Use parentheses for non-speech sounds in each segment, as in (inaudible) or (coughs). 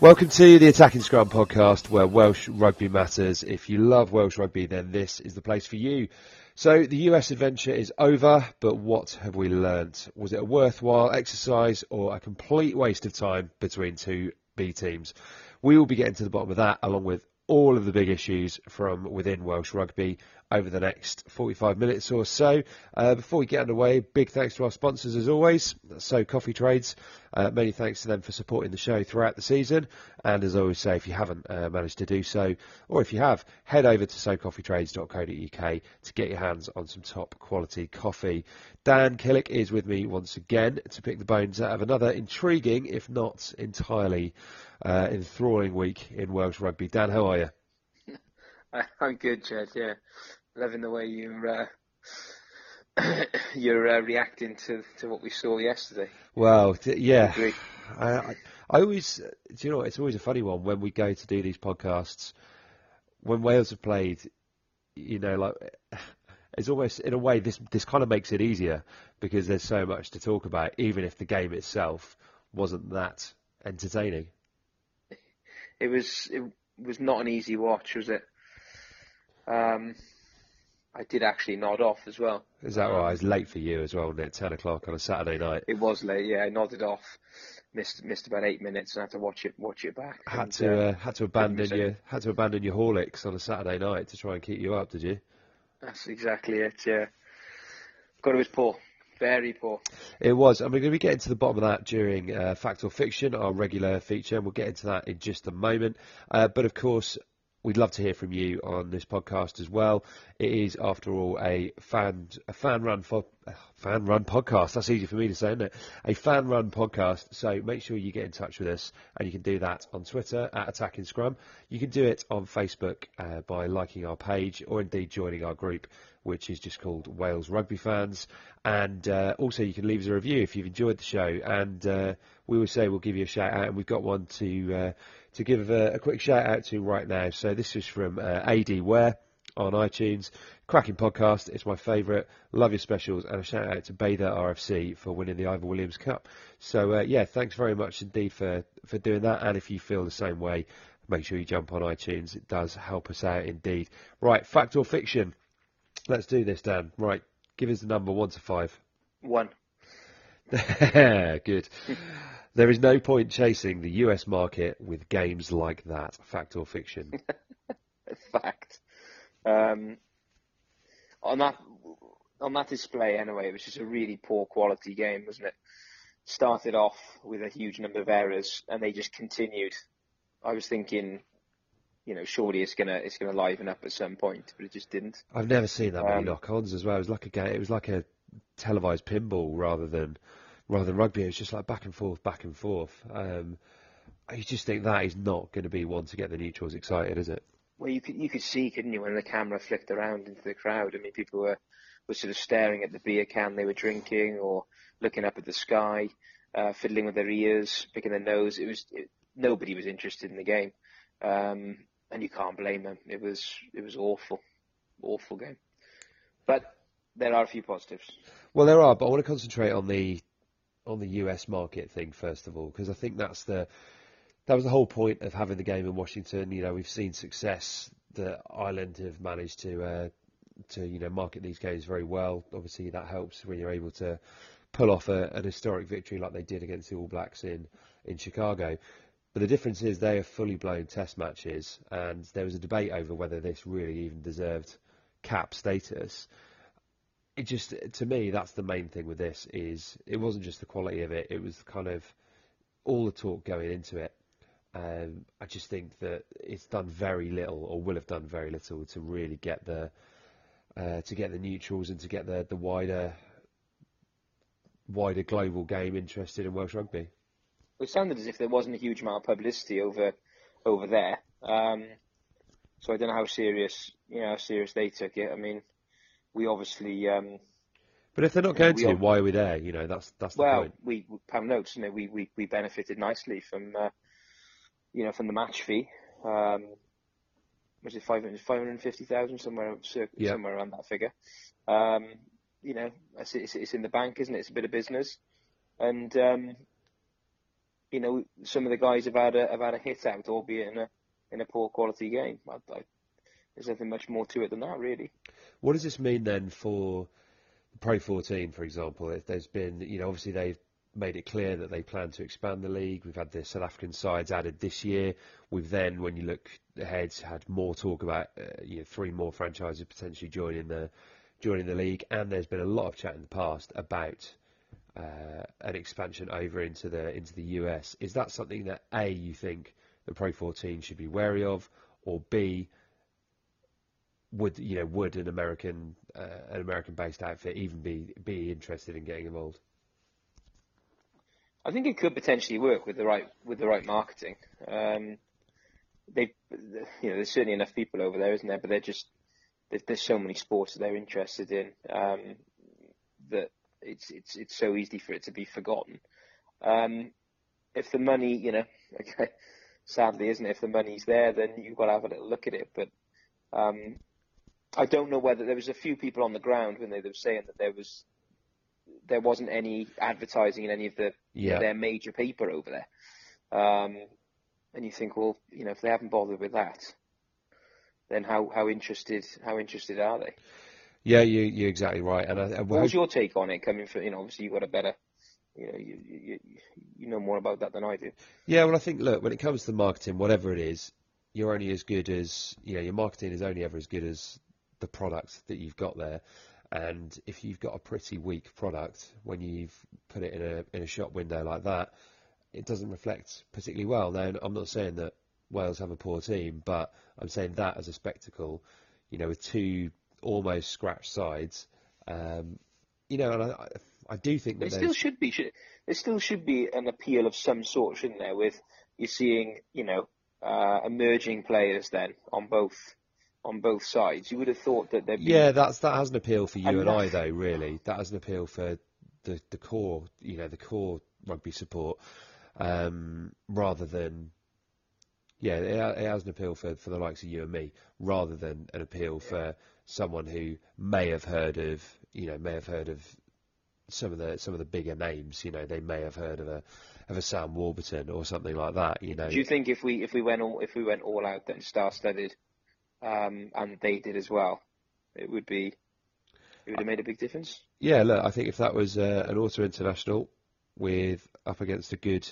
Welcome to the Attacking Scrum podcast where Welsh rugby matters. If you love Welsh rugby, then this is the place for you. So the US adventure is over, but what have we learnt? Was it a worthwhile exercise or a complete waste of time between two B teams? We will be getting to the bottom of that along with all of the big issues from within Welsh rugby over the next 45 minutes or so. Uh, before we get underway, big thanks to our sponsors as always, So Coffee Trades. Uh, many thanks to them for supporting the show throughout the season. And as I always say, if you haven't uh, managed to do so, or if you have, head over to socoffeetrades.co.uk to get your hands on some top quality coffee. Dan Killick is with me once again to pick the bones out of another intriguing, if not entirely uh, enthralling week in Welsh rugby. Dan, how are you? (laughs) I'm good, Jed. Yeah, loving the way you're uh, (coughs) you're uh, reacting to to what we saw yesterday. Well, yeah. I, I, I always, do you know, it's always a funny one when we go to do these podcasts. When Wales have played, you know, like (laughs) it's almost in a way this this kind of makes it easier because there's so much to talk about, even if the game itself wasn't that entertaining. It was it was not an easy watch, was it? Um, I did actually nod off as well. Is that right? It's late for you as well, wasn't it? Ten o'clock on a Saturday night. It was late. Yeah, I nodded off. Missed missed about eight minutes and had to watch it watch it back. Had And, to uh, uh, had to abandon your had to abandon your Horlicks on a Saturday night to try and keep you up, did you? That's exactly it. Yeah, God, it was poor, very poor. It was. And we're going to be getting to the bottom of that during uh, Fact or Fiction, our regular feature, and we'll get into that in just a moment. Uh, but of course, we'd love to hear from you on this podcast as well. It is, after all, a fan a fan run fo- fan run podcast. That's easy for me to say, isn't it? A fan run podcast. So make sure you get in touch with us, and you can do that on Twitter at Attacking Scrum. You can do it on Facebook uh, by liking our page, or indeed joining our group, which is just called Wales Rugby Fans. And uh, also, you can leave us a review if you've enjoyed the show. And uh, we will say we'll give you a shout out, and we've got one to uh, to give a, a quick shout out to right now. So this is from uh, AD Ware on iTunes. Cracking podcast. It's my favourite. Love your specials. And a shout out to Bather RFC for winning the Ivor Williams Cup. So, uh, yeah, thanks very much indeed for, for doing that. And if you feel the same way, make sure you jump on iTunes. It does help us out indeed. Right, fact or fiction? Let's do this, Dan. Right, give us the number one to five. One. (laughs) Good. There is no point chasing the US market with games like that. Fact or fiction? (laughs) fact. Um, on that on that display, anyway, it was just a really poor quality game, wasn't it? Started off with a huge number of errors, and they just continued. I was thinking, you know, surely it's gonna it's gonna liven up at some point, but it just didn't. I've never seen that many Um, knock-ons as well. It was like a game. It was like a televised pinball rather than rather than rugby. It's just like back and forth, back and forth. Um, I just think that is not going to be one to get the neutrals excited, is it? Well, you could you could see, couldn't you, when the camera flicked around into the crowd? I mean, people were were sort of staring at the beer can they were drinking, or looking up at the sky, uh, fiddling with their ears, picking their nose. It was it, nobody was interested in the game, um, and you can't blame them. It was it was awful, awful game. But there are a few positives. Well, there are, but I want to concentrate on the on the US market thing first of all, because I think that's the that was the whole point of having the game in Washington. You know, we've seen success that Ireland have managed to uh, to you know market these games very well. Obviously, that helps when you're able to pull off a, an historic victory like they did against the All Blacks in in Chicago. But the difference is they are fully blown test matches, and there was a debate over whether this really even deserved cap status. It just, to me, that's the main thing with this is it wasn't just the quality of it; it was kind of all the talk going into it. Um, I just think that it's done very little, or will have done very little, to really get the uh, to get the neutrals and to get the the wider wider global game interested in Welsh rugby. It sounded as if there wasn't a huge amount of publicity over over there. Um, so I don't know how serious you know how serious they took it. I mean, we obviously. Um, but if they're not going to, why are we there? You know, that's that's the well, point. we pound notes. You know, we, we we benefited nicely from uh, you know from the match fee. Um, was it 550,000 somewhere yeah. somewhere around that figure? Um, you know, it's, it's, it's, in the bank, isn't it? It's a bit of business, and um, you know, some of the guys have had a have had a hit out, albeit in a in a poor quality game. I, I, there's nothing much more to it than that, really. What does this mean then for Pro 14, for example? If there's been, you know, obviously they've made it clear that they plan to expand the league. We've had the South African sides added this year. We've then, when you look ahead, had more talk about uh, you know, three more franchises potentially joining the joining the league, and there's been a lot of chat in the past about uh, an expansion over into the into the US. Is that something that a you think the Pro 14 should be wary of, or b would you know would an American uh, an American based outfit even be be interested in getting involved? I think it could potentially work with the right with the right marketing. Um, they, you know, there's certainly enough people over there, isn't there? But they're just there's, so many sports that they're interested in um, that it's it's it's so easy for it to be forgotten. Um, if the money, you know, (laughs) okay, sadly, isn't it? If the money's there, then you've got to have a little look at it. But um, I don't know whether there was a few people on the ground when they were saying that there was there wasn't any advertising in any of the yeah. their major paper over there. Um, and you think, well, you know, if they haven't bothered with that, then how, how interested how interested are they? Yeah, you you're exactly right. And I, I, what was your take on it? Coming from you know, obviously you've got a better, you know, you, you you know more about that than I do. Yeah, well, I think look when it comes to marketing, whatever it is, you're only as good as you know. Your marketing is only ever as good as the product that you've got there. And if you've got a pretty weak product when you've put it in a in a shop window like that, it doesn't reflect particularly well. Now, I'm not saying that Wales have a poor team, but I'm saying that as a spectacle, you know, with two almost scratch sides, um, you know, and I, I do think that there still should be should, there still should be an appeal of some sort, shouldn't there? With you're seeing, you know, uh, emerging players then on both on both sides. You would have thought that there'd be yeah, that's that has an appeal for you and I though. Really, that has an appeal for the the core, you know, the core rugby support, um, rather than yeah, it, it has an appeal for for the likes of you and me, rather than an appeal for someone who may have heard of you know may have heard of some of the some of the bigger names. You know, they may have heard of a of a Sam Warburton or something like that. You know, Do you think if we if we went all if we went all out then star studded, um, and they did as well, it would be it would have made a big difference. Yeah, look, I think if that was uh, an auto international with up against a good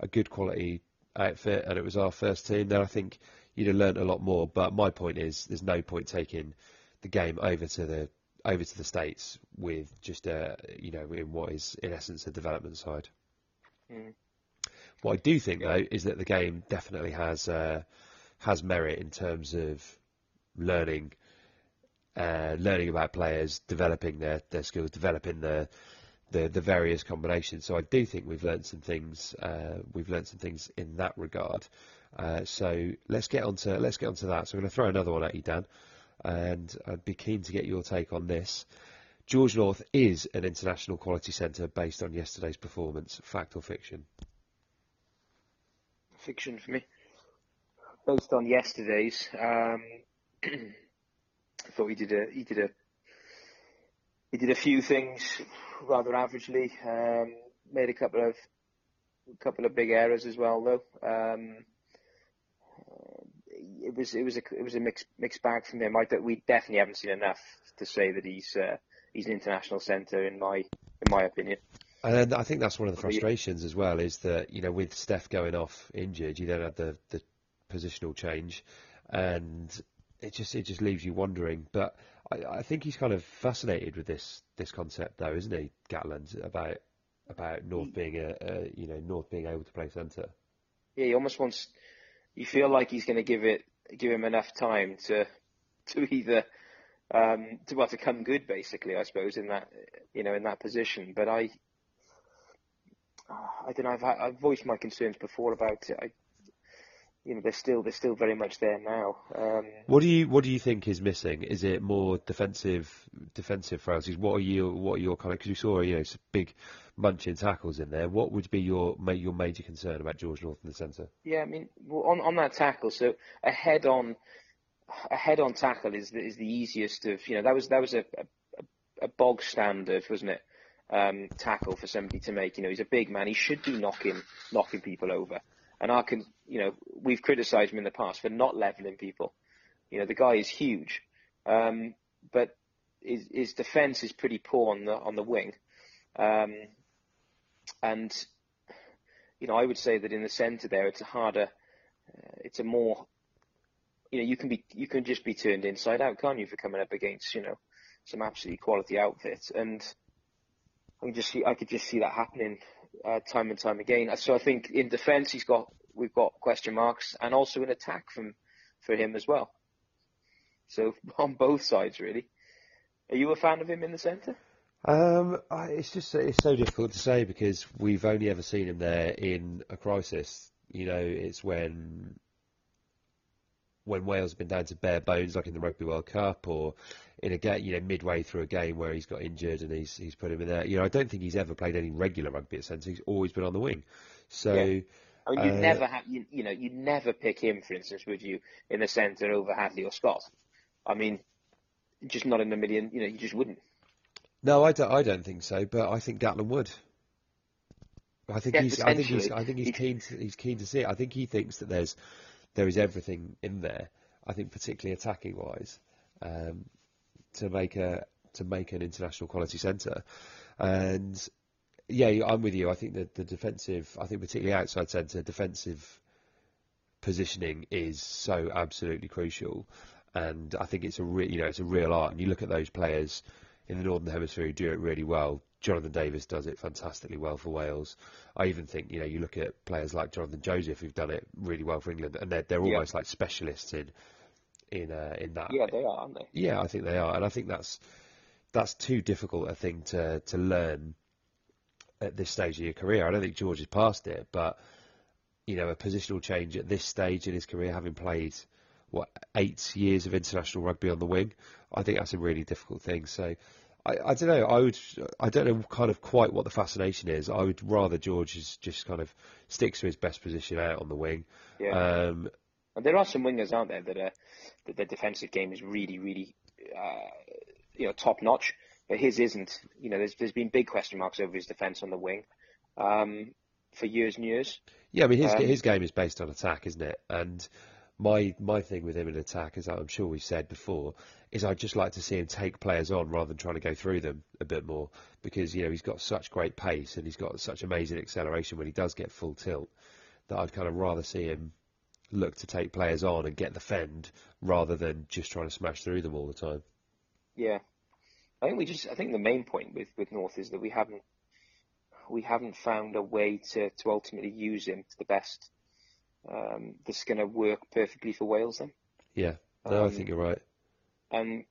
a good quality outfit and it was our first team, then I think you'd have learnt a lot more. But my point is, there's no point taking the game over to the over to the states with just a you know in what is in essence a development side. Mm. What I do think though is that the game definitely has uh, has merit in terms of learning uh, learning about players, developing their, their skills, developing the, the the various combinations. So I do think we've learned some things. Uh, we've learned some things in that regard. Uh, so let's get on to let's get onto that. So I'm going to throw another one at you, Dan, and I'd be keen to get your take on this. George North is an international quality centre based on yesterday's performance. Fact or fiction? Fiction for me. Based on yesterday's, um, (clears throat) I thought he did a he did a he did a few things rather averagely. Um, made a couple of a couple of big errors as well, though. Um, it was it was a it was a mixed mixed bag from him. I we definitely haven't seen enough to say that he's uh, he's an international centre in my in my opinion. And I think that's one of the frustrations as well is that you know with Steph going off injured, you don't have the the positional change, and it just it just leaves you wondering. But I, I think he's kind of fascinated with this this concept though, isn't he, Gatland, about about North being a, a you know North being able to play centre. Yeah, he almost wants. You feel like he's going to give it give him enough time to to either um, to well to come good basically I suppose in that you know in that position but I I don't know I've, I've voiced my concerns before about it I, you know they're still they're still very much there now um, what do you what do you think is missing is it more defensive defensive frailties what are you what are your kind of because you saw you know big munching tackles in there. What would be your your major concern about George North in the centre? Yeah, I mean, well, on on that tackle, so a head on a head on tackle is the, is the easiest of you know that was that was a a, a bog standard, wasn't it? Um, tackle for somebody to make. You know, he's a big man. He should be knocking knocking people over. And I can, you know, we've criticised him in the past for not leveling people. You know, the guy is huge, um, but his, his defence is pretty poor on the on the wing. Um, and you know, I would say that in the centre there, it's a harder, uh, it's a more, you know, you can be, you can just be turned inside out, can't you, for coming up against, you know, some absolutely quality outfits, and I just see, I could just see that happening uh, time and time again. So I think in defence, he's got, we've got question marks, and also in attack from, for him as well. So (laughs) on both sides, really. Are you a fan of him in the centre? Um, I, it's just it's so difficult to say because we've only ever seen him there in a crisis. You know, it's when when Wales have been down to bare bones, like in the Rugby World Cup, or in a game, you know, midway through a game where he's got injured and he's he's put him in there. You know, I don't think he's ever played any regular rugby at centre. He's always been on the wing. So. Yeah. I mean, you'd uh, never have, you, you know, you'd never pick him, for instance, would you, in the centre over Hadley or Scott? I mean, just not in a million, you know, you just wouldn't. No, I don't. I don't think so. But I think Gatland would. I think yeah, he's. I think he's. I think he's keen. To, he's keen to see it. I think he thinks that there's there is everything in there. I think particularly attacking wise, um, to make a to make an international quality centre, and yeah, I'm with you. I think that the defensive. I think particularly outside centre defensive positioning is so absolutely crucial, and I think it's a re- you know it's a real art. And you look at those players in the Northern Hemisphere who do it really well. Jonathan Davies does it fantastically well for Wales. I even think, you know, you look at players like Jonathan Joseph who've done it really well for England, and they're, they're almost yeah. like specialists in in uh, in that. Yeah, they are, aren't they? Yeah, I think they are, and I think that's that's too difficult a thing to to learn at this stage of your career. I don't think George has passed it, but you know, a positional change at this stage in his career, having played what eight years of international rugby on the wing. I think that's a really difficult thing. So I, I don't know. I would I don't know kind of quite what the fascination is. I would rather George is just kind of sticks to his best position out on the wing. Yeah. Um, and there are some wingers, aren't there, that are, that their defensive game is really, really, uh, you know, top notch. But his isn't. You know, there's there's been big question marks over his defence on the wing um, for years and years. Yeah, I mean his um, his game is based on attack, isn't it? And my my thing with him in attack, as I'm sure we've said before, is I'd just like to see him take players on rather than trying to go through them a bit more because you know he's got such great pace and he's got such amazing acceleration when he does get full tilt that I'd kind of rather see him look to take players on and get the fend rather than just trying to smash through them all the time. Yeah, I think we just I think the main point with with North is that we haven't we haven't found a way to to ultimately use him to the best um, is going to work perfectly for Wales then. Yeah, no, um, I think you're right. And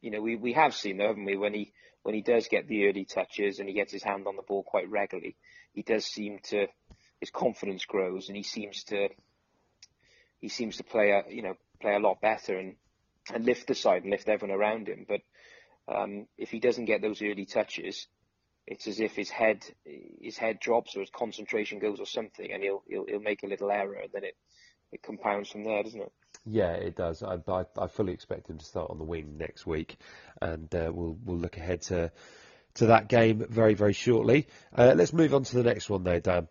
you know, we, we have seen though, haven't we, when he when he does get the early touches and he gets his hand on the ball quite regularly, he does seem to his confidence grows and he seems to he seems to play a you know play a lot better and and lift the side and lift everyone around him. But um, if he doesn't get those early touches, it's as if his head his head drops or his concentration goes or something, and he'll he'll, he'll make a little error, and then it it compounds from there, doesn't it? Yeah, it does. I, I, I fully expect him to start on the wing next week, and uh, we'll we'll look ahead to to that game very very shortly. Uh, let's move on to the next one, though, Dan.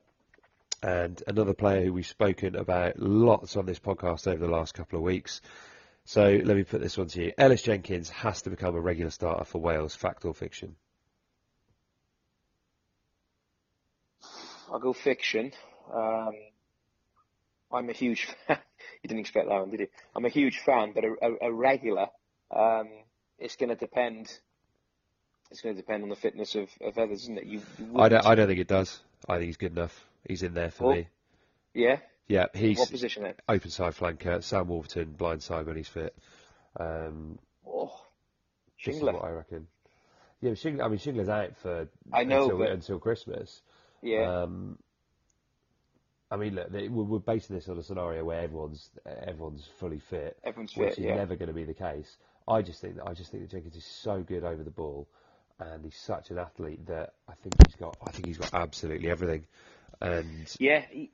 And another player who we've spoken about lots on this podcast over the last couple of weeks. So let me put this one to you. Ellis Jenkins has to become a regular starter for Wales. Fact or fiction? I'll go fiction. Um, I'm a huge (laughs) fan. you didn't expect that one, did you? I'm a huge fan, but a, a, a regular. Um, it's going to depend. It's going to depend on the fitness of, of others, isn't it? You, you I don't. I don't think it does. I think he's good enough. He's in there for Oh, me. Yeah. Yeah, he's What position then? open side flanker. Sam Warburton blind side when he's fit. Um, Oh, this is Shingler. what I reckon. Yeah, Shingler, I mean Shingler's out for I know, until, but- until Christmas. Yeah. Um, I mean, look, they- we're we're basing this on a scenario where everyone's everyone's fully fit, Everyone's which fit, is yeah. never going to be the case. I just think that I just think that Jenkins is so good over the ball, and he's such an athlete that I think he's got I think he's got absolutely everything. And Yeah, he,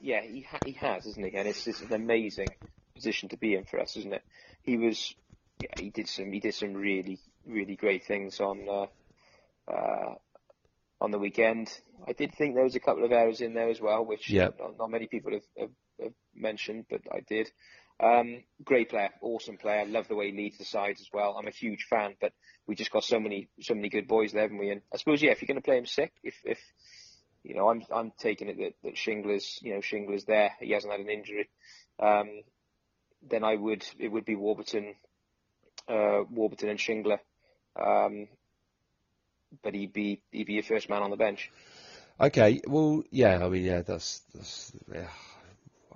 yeah, he ha- he has, isn't he? And it's just an amazing position to be in for us, isn't it? He was, yeah, he did some he did some really really great things on uh, uh, on the weekend. I did think there was a couple of errors in there as well, which Yep. not, not many people have, have, have mentioned, but I did. Um, great player, awesome player. Love the way he leads the side as well. I'm a huge fan, but we just got so many so many good boys there, haven't we? And I suppose yeah, if you're going to play him sick, if if you know, I'm I'm taking it that, that Shingler's, you know, Shingler's there. He hasn't had an injury. Um, then I would it would be Warburton, uh, Warburton and Shingler. Um, but he'd be he'd be your first man on the bench. Okay, well, yeah, I mean, yeah, that's, that's yeah.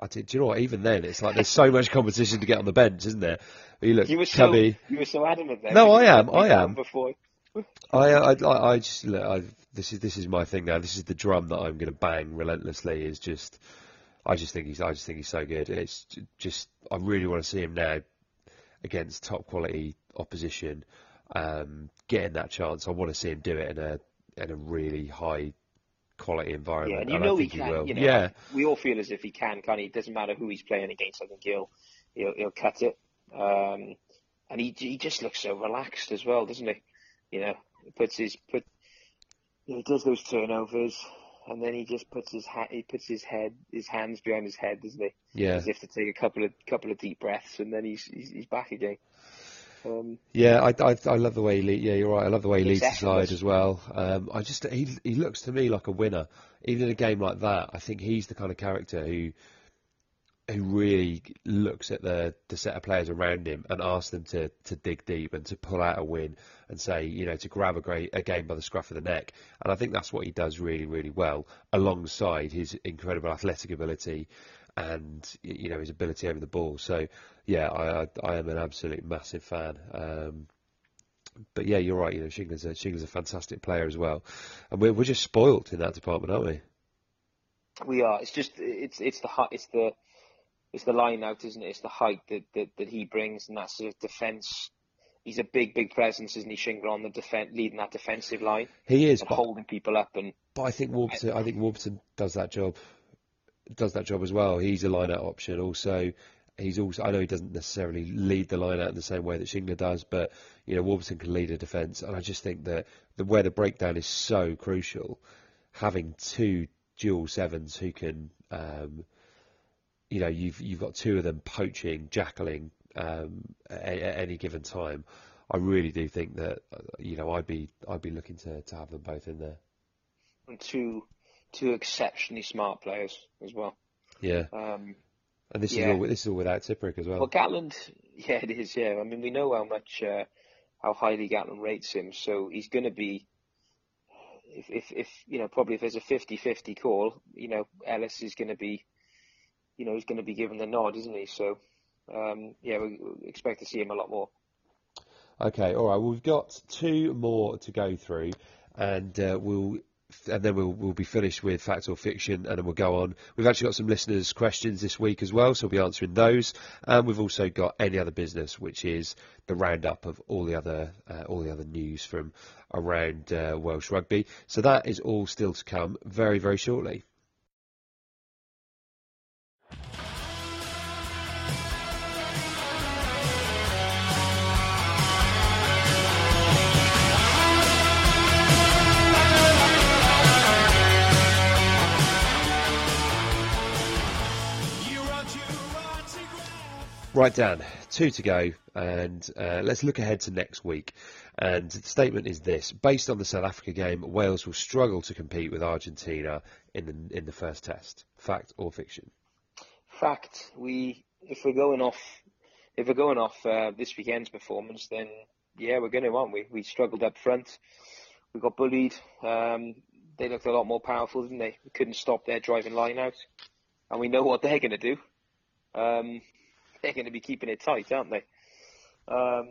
I did, do you know what? Even then, it's like there's so much competition to get on the bench, isn't there? You look, You were so Cubby. you were so adamant there. No, I am, I am. Before. (laughs) I, I, I, I just look, I, this is this is my thing now. This is the drum that I'm going to bang relentlessly. Is just, I just think he's, I just think he's so good. It's just, I really want to see him now against top quality opposition, um, getting that chance. I want to see him do it in a in a really high quality Yeah, environment. and you I know he can. You know, yeah, we all feel as if he can, can he? It doesn't matter who he's playing against. I think he'll he'll, he'll cut it. Um, and he he just looks so relaxed as well, doesn't he? You know, he puts his put he does those turnovers, and then he just puts his ha- he puts his head his hands behind his head, doesn't he? yeah. As if to take a couple of couple of deep breaths, and then he's he's, he's back again. Um, Yeah, I, I, I love the way he lead, yeah, you're right. I love the way he leads the side as well. Um, I just he he looks to me like a winner, even in a game like that. I think he's the kind of character who who really looks at the the set of players around him and asks them to to dig deep and to pull out a win and say you know to grab a great a game by the scruff of the neck. And I think that's what he does really really well, alongside his incredible athletic ability and you know his ability over the ball. So yeah, I I, I am an absolute massive fan. Um, but yeah, you're right. You know, Shingler's a Shingler's a fantastic player as well, and we're we're just spoilt in that department, aren't we? We are. It's just it's it's the. It's the it's the line out, isn't it? It's the height that, that, that he brings, and that sort of defence. He's a big, big presence, isn't he, Shingler, on the defence, leading that defensive line He is, but, holding people up. And but I think Warburton, I think Warburton does that job, does that job as well. He's a line out option. Also, he's also. I know he doesn't necessarily lead the line out in the same way that Shingler does, but you know Warburton can lead a defence, and I just think that the where the breakdown is so crucial, having two dual sevens who can. Um, you know, you've you've got two of them poaching, jackling um, at, at any given time. I really do think that uh, you know I'd be I'd be looking to, to have them both in there. and two two exceptionally smart players as well. Yeah, Um, and this yeah. is all this is all without Tipuric as well. well, Gatland, (laughs) yeah, it is. Yeah, I mean, we know how much uh, how highly Gatland rates him, so he's going to be. If, if, if you know, probably if there's a 50-50 call, you know, Ellis is going to be, you know, he's going to be given the nod, isn't he? So, um, yeah, we expect to see him a lot more. Okay, all right. Well, we've got two more to go through, and uh, we'll and then we'll we'll be finished with fact or fiction, and then we'll go on. We've actually got some listeners' questions this week as well, so we'll be answering those. And we've also got any other business, which is the roundup of all the other uh, all the other news from around uh, Welsh rugby. So that is all still to come very very shortly. Right, Dan, two to go, and uh, let's look ahead to next week. And the statement is this: based on the South Africa game, Wales will struggle to compete with Argentina in the in the first test. Fact or fiction? Fact. We, if we're going off, if we're going off uh, this weekend's performance, then yeah, we're going to, aren't we? We struggled up front. We got bullied. Um, they looked a lot more powerful, didn't they? We couldn't stop their driving line out, and we know what they're going to do. Um, they're going to be keeping it tight, aren't they? Um,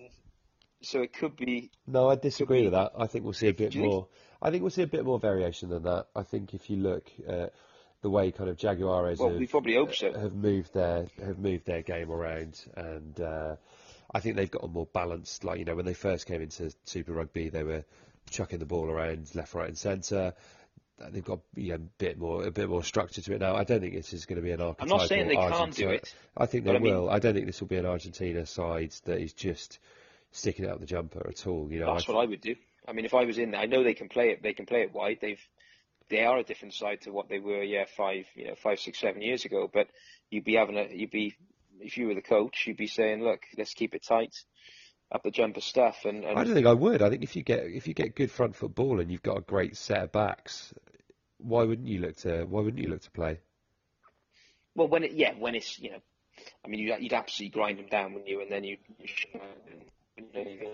so it could be. No, I disagree be, with that. I think we'll see a bit more. I think we'll see a bit more variation than that. I think if you look at the way kind of Jaguares well, have, we probably hope so. have moved their have moved their game around, and uh, I think they've got a more balanced. Like you know, when they first came into Super Rugby, they were chucking the ball around left, right, and centre they've got you know, a bit more a bit more structure to it now. I don't think this is going to be an archetypal. I'm not saying they Argentina. can't do it. I think they I mean, will. I don't think this will be an Argentina side that is just sticking out the jumper at all. You know, that's I what I would do. I mean, if I was in there, I know they can play it. They can play it wide. They've they are a different side to what they were, yeah, five, you know, five, six, seven years ago. But you'd be having a, you'd be, if you were the coach, you'd be saying, look, let's keep it tight up the jumper stuff. And, and I don't think I would. I think if you get if you get good front football and you've got a great set of backs, why wouldn't you look to why wouldn't you look to play? Well, when it yeah, when it's you know, I mean you'd, you'd absolutely grind them down, wouldn't you? And then you, you, you know, you're,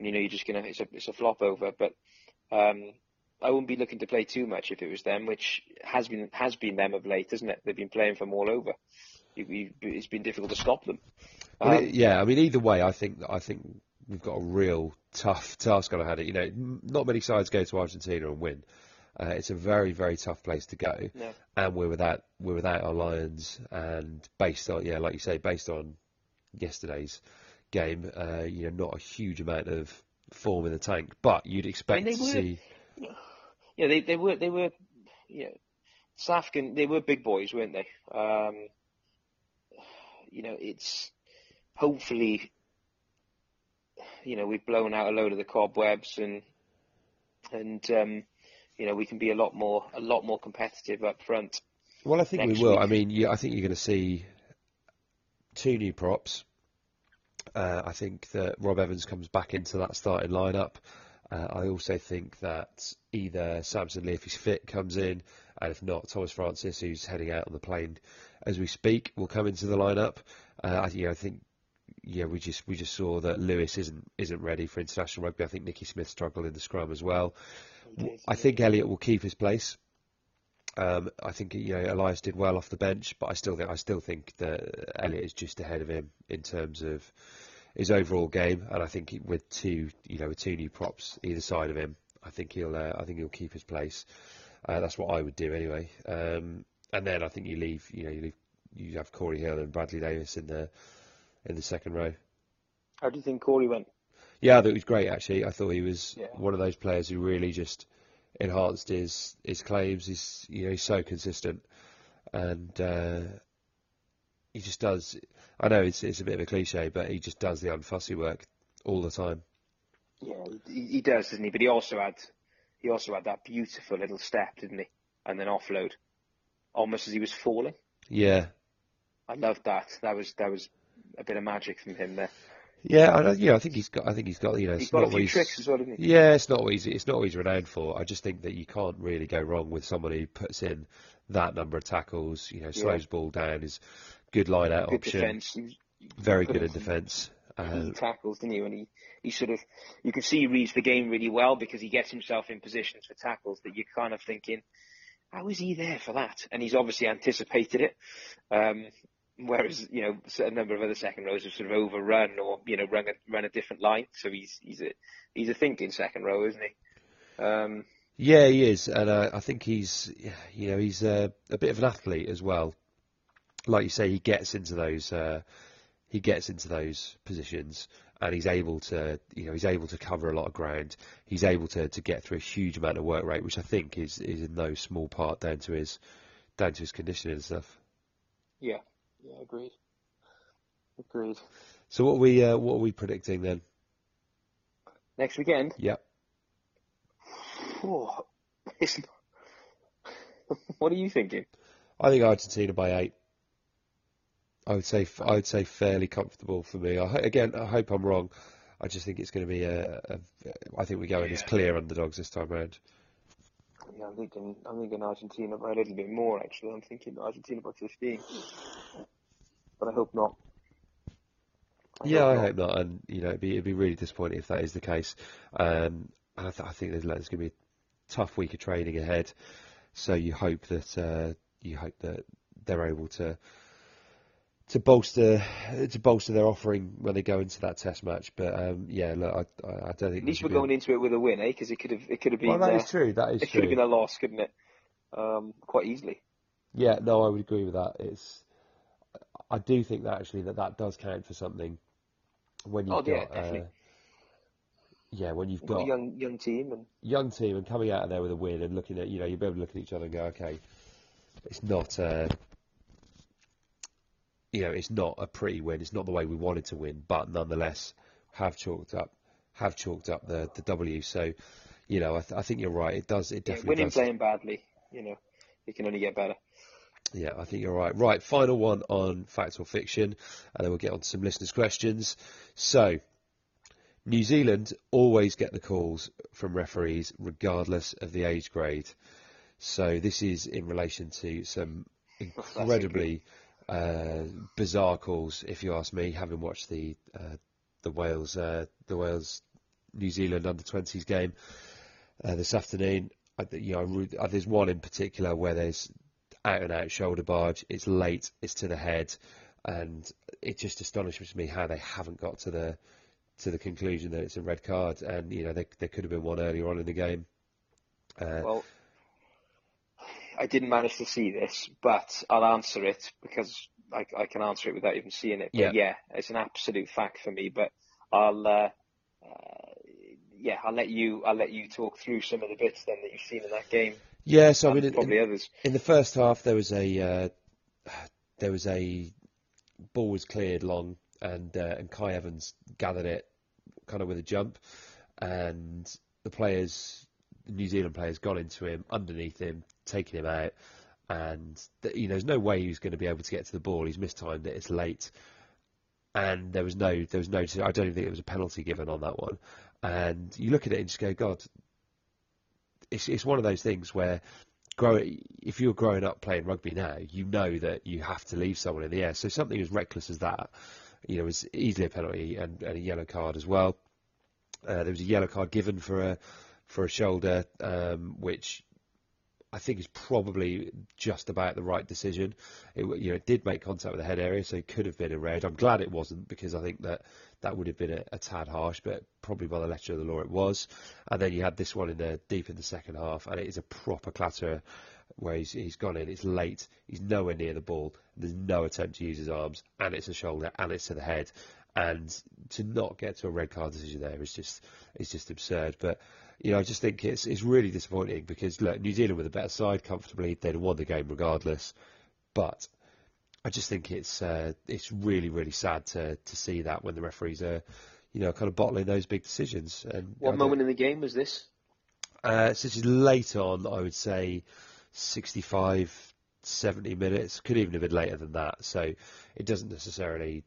you know you're just gonna it's a it's a flop over. But um, I wouldn't be looking to play too much if it was them, which has been has been them of late, isn't it? They've been playing from all over. You, you, it's been difficult to stop them. Well, Um, yeah, I mean either way, I think I think we've got a real tough task on our hand. You know, not many sides go to Argentina and win. Uh, it's a very, very tough place to go, No. and we're without we're without our lions. And based on yeah, like you say, based on yesterday's game, uh, you know, not a huge amount of form in the tank, but you'd expect they to were- see. (sighs) Yeah, they they were they were yeah, South African they were big boys, weren't they? Um, you know, it's hopefully you know we've blown out a load of the cobwebs and and um, you know we can be a lot more a lot more competitive up front. Well, I think we will. week. I mean, yeah, I think you're going to see two new props. Uh, I think that Rob Evans comes back into that starting lineup. Uh, I also think that either Samson Lee, if he's fit, comes in, and if not, Thomas Francis, who's heading out on the plane as we speak, will come into the lineup. Uh, I, you know, I think yeah, we just we just saw that Lewis isn't isn't ready for international rugby. I think Nicky Smith struggled in the scrum as well. I think Elliot will keep his place. Um, I think you know Elias did well off the bench, but I still think I still think that Elliot is just ahead of him in terms of his overall game, and I think with two you know with two new props either side of him, I think he'll uh, I think he'll keep his place. Uh, that's what I would do anyway. Um, and then I think you leave you know you leave you have Cory Hill and Bradley Davies in the in the second row. How do you think Cory went? Yeah, I thought he was great actually. I thought he was Yeah. one of those players who really just enhanced his his claims. He's you know he's so consistent, and uh, he just does. I know it's it's a bit of a cliche, but he just does the unfussy work all the time. Yeah, he, he does, doesn't he? But he also had he also had that beautiful little step, didn't he? And then offload, almost as he was falling. Yeah, I loved that. That was that was a bit of magic from him there. yeah, I, yeah. I think he's got. I think he's got. You know, He's got a few tricks as well, didn't he? Yeah, it's not what he's it's not what he's renowned for. I just think that you can't really go wrong with someone who puts in that number of tackles. You know, slows ball down, is good line out Good option, defence. Very good in defence. he Uh, tackles, didn't he? And he, he sort of you can see he reads the game really well because he gets himself in positions for tackles that you're kind of thinking, how is he there for that? And he's obviously anticipated it. Um, whereas you know a number of other second rows have sort of overrun or you know run a run a different line. So he's he's a he's a thinking second row, isn't he? Um, Yeah, he is, and uh, I think he's, you know, he's uh, a bit of an athlete as well. Like you say, he gets into those, uh, he gets into those positions, and he's able to, you know, he's able to cover a lot of ground. He's able to, to get through a huge amount of work rate, which I think is is in no small part down to his down to his conditioning and stuff. yeah, yeah, agreed, agreed. So what are we uh, what are we predicting then? Next weekend, Yep. oh, (laughs) it's not... (laughs) what are you thinking? I think Argentina by eight. I would say I would say fairly comfortable for me. I, again, I hope I'm wrong. I just think it's going to be a. a I think we go in as clear underdogs this time round. Yeah, I'm thinking I'm thinking Argentina by a little bit more actually. I'm thinking Argentina by 15, but I hope not. I Yeah, I not. hope not. And you know, it'd be it'd be really disappointing if that is the case. Um, and I, th- I think there's, there's going to be a tough week of training ahead. So you hope that uh, you hope that they're able to to bolster to bolster their offering when they go into that test match. But um, yeah, look, I, I don't think At least we're going into it with a win, eh? Because it could have it could have been Well, that uh, is true. That is it could have been a loss, couldn't it? Um, quite easily. Yeah, no, I would agree with that. It's, I do think that actually that that does count for something when you've Oh, yeah, got, uh, yeah, when you've got a young young team, and young team and coming out of there with a win and looking at, you know, you'll be able to look at each other and go, okay, it's not, uh, you know, it's not a pretty win. It's not the way we wanted to win, but nonetheless, have chalked up, have chalked up the the W. So, you know, I, th- I think you're right. It does, it yeah, definitely winning does. playing badly, you know, it can only get better. Yeah, I think you're right. Right, final one on fact or fiction, and then we'll get on to some listeners' questions. So, New Zealand always get the calls from referees, regardless of the age grade. So, this is in relation to some incredibly uh, bizarre calls, if you ask me, having watched the uh, the Wales uh, the Wales New Zealand under 20s game uh, this afternoon. I, you know, I uh, there's one in particular where there's out and out shoulder barge. It's late. It's to the head, and it just astonishes me how they haven't got to the to the conclusion that it's a red card. And you know, there there could have been one earlier on in the game. Uh, Well, I didn't manage to see this, but I'll answer it because I, I can answer it without even seeing it. But Yeah. yeah, it's an absolute fact for me. But I'll, uh, uh, yeah, I'll let you, I'll let you talk through some of the bits then that you've seen in that game. Yeah, so I mean, in, in, others. in the first half there was a uh, there was a ball was cleared long, and uh, and Kai Evans gathered it kind of with a jump, and the players, the New Zealand players, got into him underneath him, taking him out, and th- you know there's no way he was going to be able to get to the ball. He's mistimed it. It's late, and there was no there was no. I don't even think there was a penalty given on that one. And you look at it and just go, God, it's it's one of those things where grow if you're growing up playing rugby now, you know that you have to leave someone in the air. So something as reckless as that, you know, is easily a penalty and, and a yellow card as well. Uh, there was a yellow card given for a for a shoulder, um, which I think is probably just about the right decision. It, you know, it did make contact with the head area, so it could have been a red. I'm glad it wasn't because I think that that would have been a, a tad harsh, but probably by the letter of the law it was. And then you had this one in the deep in the second half, and it is a proper clatter where he's, he's gone in. It's late. He's nowhere near the ball. There's no attempt to use his arms, and it's a shoulder, and it's to the head. And to not get to a red card decision there is just is just absurd. But you know, I just think it's it's really disappointing because look, New Zealand with a better side comfortably, they'd have won the game regardless. But I just think it's uh, it's really really sad to to see that when the referees are, you know, kind of bottling those big decisions. And What moment in the game was this? uh, so this is late on, I would say 65, 70 minutes. Could even have been later than that. So it doesn't necessarily,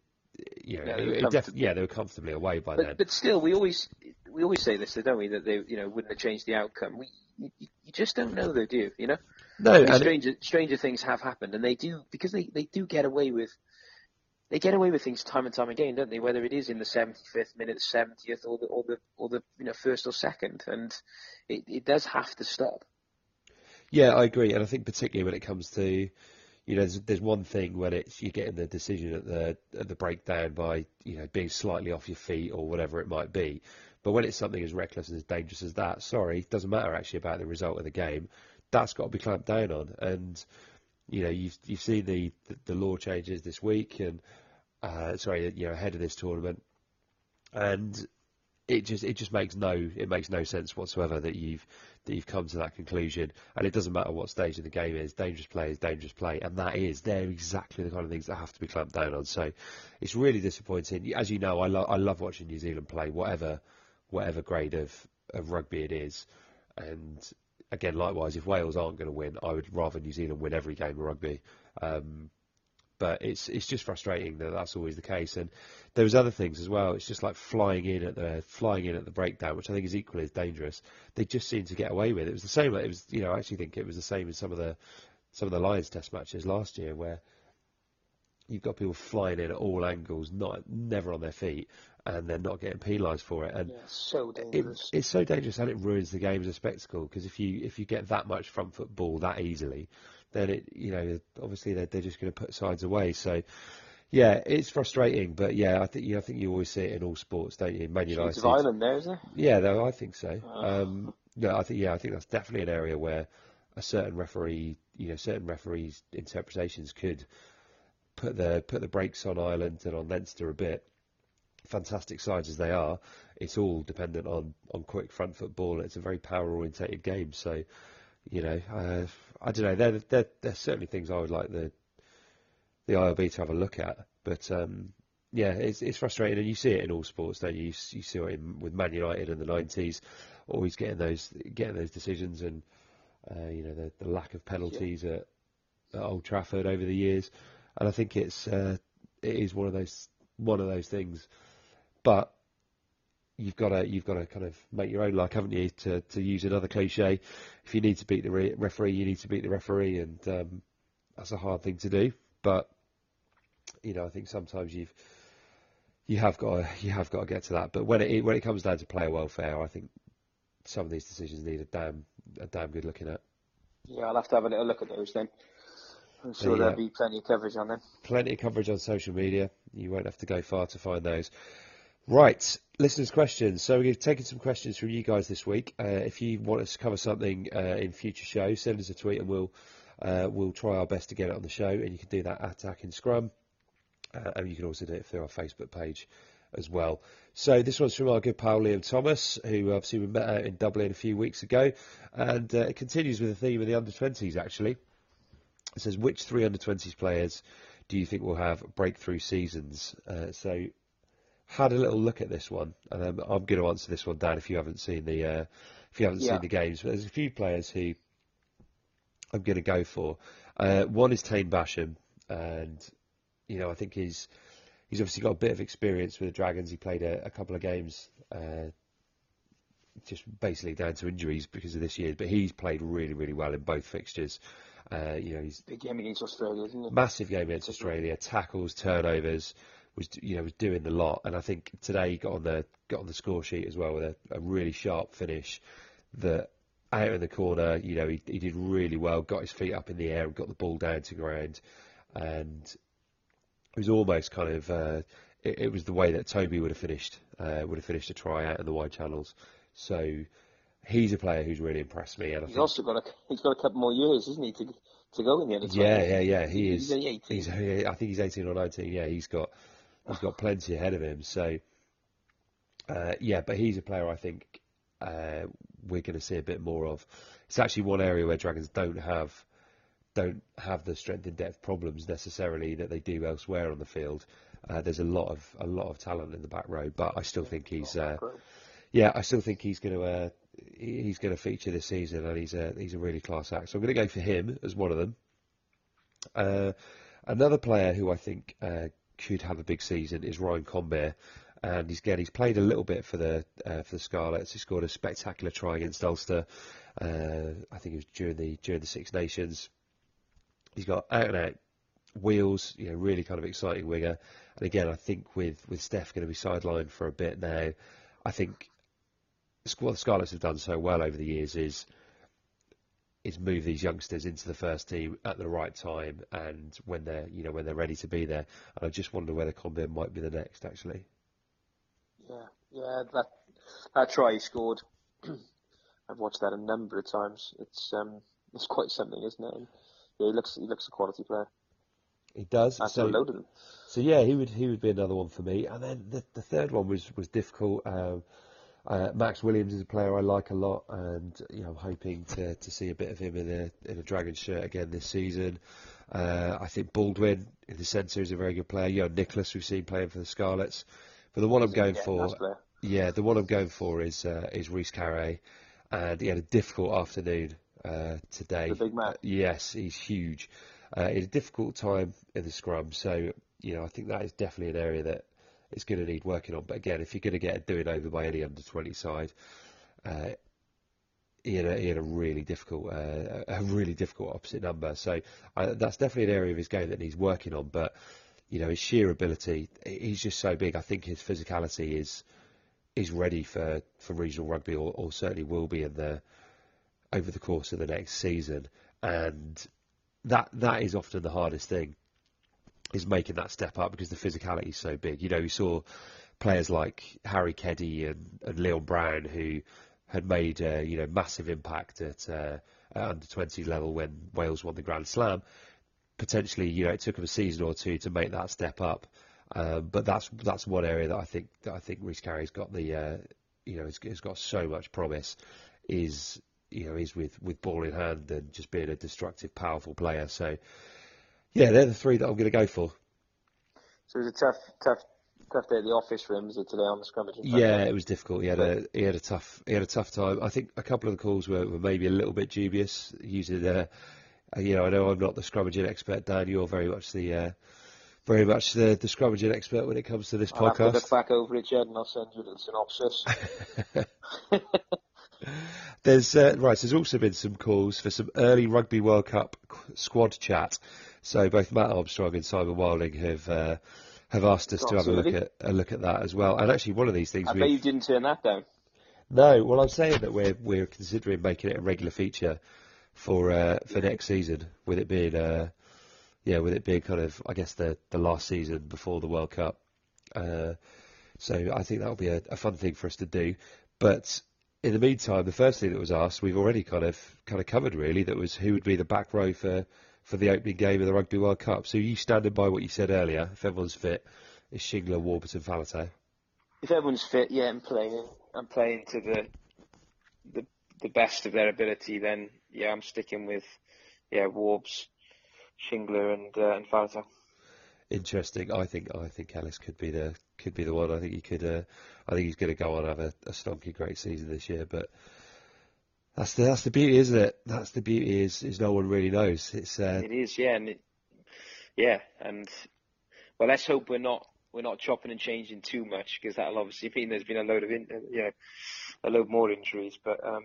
you know, Yeah, it, they were def- yeah, they were comfortably away by then. But, but still, we always we always say this, though, don't we? That they you know wouldn't have changed the outcome. We you, you just don't know, though, do you? You know, no, I mean, it- stranger stranger things have happened, and they do because they, they do get away with they get away with things time and time again, don't they? Whether it is in the seventy fifth minute, seventieth, or the or the or the you know first or second, and it, it does have to stop. Yeah, I agree, and I think particularly when it comes to, you know, there's, there's one thing when it's you're getting the decision at the at the breakdown by you know being slightly off your feet or whatever it might be, but when it's something as reckless and as dangerous as that, sorry, doesn't matter actually about the result of the game. That's got to be clamped down on. And you know, you've you've seen the the, the law changes this week, and uh, sorry, you know, ahead of this tournament, and it just it just makes no it makes no sense whatsoever that you've that you've come to that conclusion. And it doesn't matter what stage of the game is, dangerous play is dangerous play, and that is they're exactly the kind of things that have to be clamped down on. So it's really disappointing. As you know, I love I love watching New Zealand play, whatever whatever grade of, of rugby it is. And again, likewise, if Wales aren't going to win, I would rather New Zealand win every game of rugby. Um, but it's it's just frustrating that that's always the case. And there was other things as well. It's just like flying in at the flying in at the breakdown, which I think is equally as dangerous. They just seem to get away with it. It was the same. It was you know I actually think it was the same in some of the some of the Lions Test matches last year where you've got people flying in at all angles, not never on their feet, and they're not getting penalised for it. And yeah, so dangerous. It, it's so dangerous, and it ruins the game as a spectacle. Because if you if you get that much front foot ball that easily, then it you know obviously they're they're just going to put sides away. So. Yeah, it's frustrating, but yeah, I think you, I think you always see it in all sports, don't you? Man United. of Ireland, there, isn't there? Yeah, though I think so. Um, yeah, I think yeah, I think that's definitely an area where a certain referee, you know, certain referees' interpretations could put the put the brakes on Ireland and on Leinster a bit. Fantastic sides as they are, it's all dependent on, on quick front foot ball. It's a very power orientated game, so you know, uh, I don't know. They're, they're, they're certainly things I would like the the IRB to have a look at. But um, yeah, it's it's frustrating, and you see it in all sports, don't you? You, you see it in, with Man United in the '90s, always getting those getting those decisions, and uh, you know the, the lack of penalties yeah. at, at Old Trafford over the years and I think it's uh, it is one of those one of those things. But you've got to you've got to kind of make your own luck, haven't you? To to use another cliche, if you need to beat the re- referee, you need to beat the referee, and um, that's a hard thing to do. But you know, I think sometimes you've you have got to, you have got to get to that. But when it when it comes down to player welfare, I think some of these decisions need a damn a damn good looking at. Yeah, I'll have to have a little look at those then. I'm sure there'll be plenty of coverage on them. Plenty of coverage on social media. You won't have to go far to find those. Right, listeners' questions. So we've taken some questions from you guys this week. Uh, if you want us to cover something uh, in future shows, send us a tweet and we'll uh, we'll try our best to get it on the show. And you can do that at Attacking Scrum, uh, and you can also do it through our Facebook page as well. So this one's from our good pal Liam Thomas, who obviously we met out in Dublin a few weeks ago, and uh, it continues with the theme of the under 20s actually. It says, which three under 20s players do you think will have breakthrough seasons? Uh, so, had a little look at this one, and um, I'm going to answer this one, Dan, if you haven't seen the uh, if you haven't yeah. seen the games. But there's a few players who I'm going to go for. Uh, one is Taine Basham, and you know I think he's he's obviously got a bit of experience with the Dragons. He played a, a couple of games. Uh, just basically down to injuries because of this year, but he's played really, really well in both fixtures. Uh, you know, he's big game against Australia, isn't it? Massive game against Australia. Tackles, turnovers, was you know was doing the lot. And I think today he got on the got on the score sheet as well with a, a really sharp finish. That out in the corner, you know, he, he did really well. Got his feet up in the air and got the ball down to ground, and it was almost kind of. Uh, it, it, was the way that Toby would have finished, uh, would have finished a try out in the wide channels. So he's a player who's really impressed me. And I he's think, also got a he's got a couple more years, isn't he, to to go in the other. Yeah, yeah, yeah. He is. He's 18. He's, I think he's 18 or 19. Yeah, he's got he's got plenty ahead of him. So uh, yeah, but he's a player I think uh, we're going to see a bit more of. It's actually one area where Dragons don't have don't have the strength and depth problems necessarily that they do elsewhere on the field. Uh, there's a lot of a lot of talent in the back row, but I still think he's uh, yeah, I still think he's going to uh, he's going to feature this season, and he's a he's a really class act. So I'm going to go for him as one of them. Uh, another player who I think uh, could have a big season is Ryan Conbeer, and he's again he's played a little bit for the uh, for the Scarlets. He scored a spectacular try against Ulster. Uh, I think it was during the during the Six Nations. He's got out and out wheels, you know, really kind of exciting winger. And again, I think with with Steff going to be sidelined for a bit now, I think what the Scarlets have done so well over the years is is move these youngsters into the first team at the right time and when they're you know when they're ready to be there. And I just wonder whether Conbeer might be the next actually. Yeah, yeah, that that try he scored. (clears throat) I've watched that a number of times. It's um, it's quite something, isn't it? And, yeah, he looks he looks a quality player. He does. That's so, so yeah, he would he would be another one for me. And then the the third one was was difficult. Um, uh, Max Williams is a player I like a lot, and you know, I'm hoping to, to see a bit of him in a in a Dragon shirt again this season. Uh, I think Baldwin in the centre is a very good player. You know, Nicholas we've seen playing for the Scarlets, but the one I'm going Yeah, for, nice yeah, the one I'm going for is uh, is Rhys Carré, and he had a difficult afternoon uh, today. The big man. Uh, yes, he's huge. Uh, in a difficult time in the scrum, so you know I think that is definitely an area that is going to need working on. But again, if you're going to get a doing over by any under 20 side, uh, he had, a, he had a really difficult, uh, a really difficult opposite number. So uh, that's definitely an area of his game that he's working on. But you know, his sheer ability, he's just so big. I think his physicality is is ready for, for regional rugby, or, or certainly will be in the over the course of the next season. And that that is often the hardest thing is making that step up because the physicality is so big. You know, we saw players like Harri Keddie and, and Leon Brown who had made uh, you know massive impact at, uh, at under 20 level when Wales won the Grand Slam. Potentially, you know, it took them a season or two to make that step up. Um, but that's that's one area that I think that I think Rhys Carré's got the uh, you know has got so much promise is you know is with with ball in hand and just being a destructive, powerful player. So yeah, they're the three that I'm going to go for. So it was a tough, tough, tough day at the office for him. Was it today on the scrummage? Yeah, it was difficult. He had a he had a tough he had a tough time. I think a couple of the calls were, were maybe a little bit dubious. Using uh, uh, you know, I know I'm not the scrummaging expert, Dan. You're very much the uh, very much the, the scrummaging expert when it comes to this I'll have to podcast. look back over it, Jed, and I'll send you little synopsis. (laughs) (laughs) There's uh, right. There's also been some calls for some early Rugby World Cup squad chat. So both Matt Armstrong and Simon Wilding have uh, have asked us to have a look at a look at that as well. And actually, one of these things I we bet you didn't turn that down. no. Well, I'm saying that we're we're considering making it a regular feature for uh, for next season, with it being uh, yeah, with it being kind of I guess the the last season before the World Cup. Uh, so I think that'll be a, a fun thing for us to do. But in the meantime, the first thing that was asked, we've already kind of kind of covered really. That was who would be the back row for, for the opening game of the Rugby World Cup. So you standing by what you said earlier? If everyone's fit, is Shingler, Warburton, Faletau? If everyone's fit, yeah, and playing and playing to the the the best of their ability, then yeah, I'm sticking with yeah, Warbs, Shingler, and uh, and Faletau. Interesting. I think I think Ellis could be the could be the one. I think he could. Uh, I think he's going to go on and have a, a stonky great season this year. But that's the that's the beauty, isn't it? That's the beauty is is no one really knows. It's uh, It is, yeah, and it, yeah, and well, let's hope we're not we're not chopping and changing too much because that'll obviously mean there's been a load of in, you know a load more injuries. But um,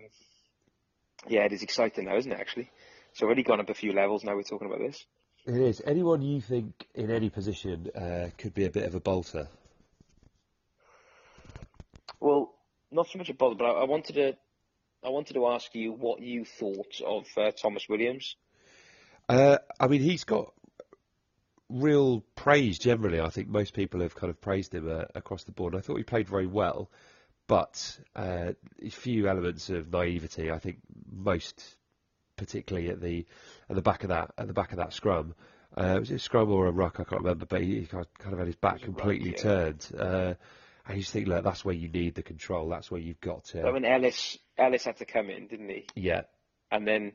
yeah, it is exciting now, isn't it? Actually, it's already gone up a few levels. Now we're talking about this. It is. Anyone you think in any position uh, could be a bit of a bolter? Well, not so much a bolter, but I, I wanted to I wanted to ask you what you thought of uh, Tomos Williams. Uh, I mean, he's got real praise generally. I think most people have kind of praised him uh, across the board. I thought he played very well, but uh, a few elements of naivety. I think most, particularly at the at the back of that at the back of that scrum. Uh, was it a scrum or a ruck? I can't remember, but he, he kind of had his back a ruck, completely yeah. turned. Uh, and you just think, look, that's where you need the control. That's where you've got to. I mean, Ellis Ellis had to come in, didn't he? yeah. And then,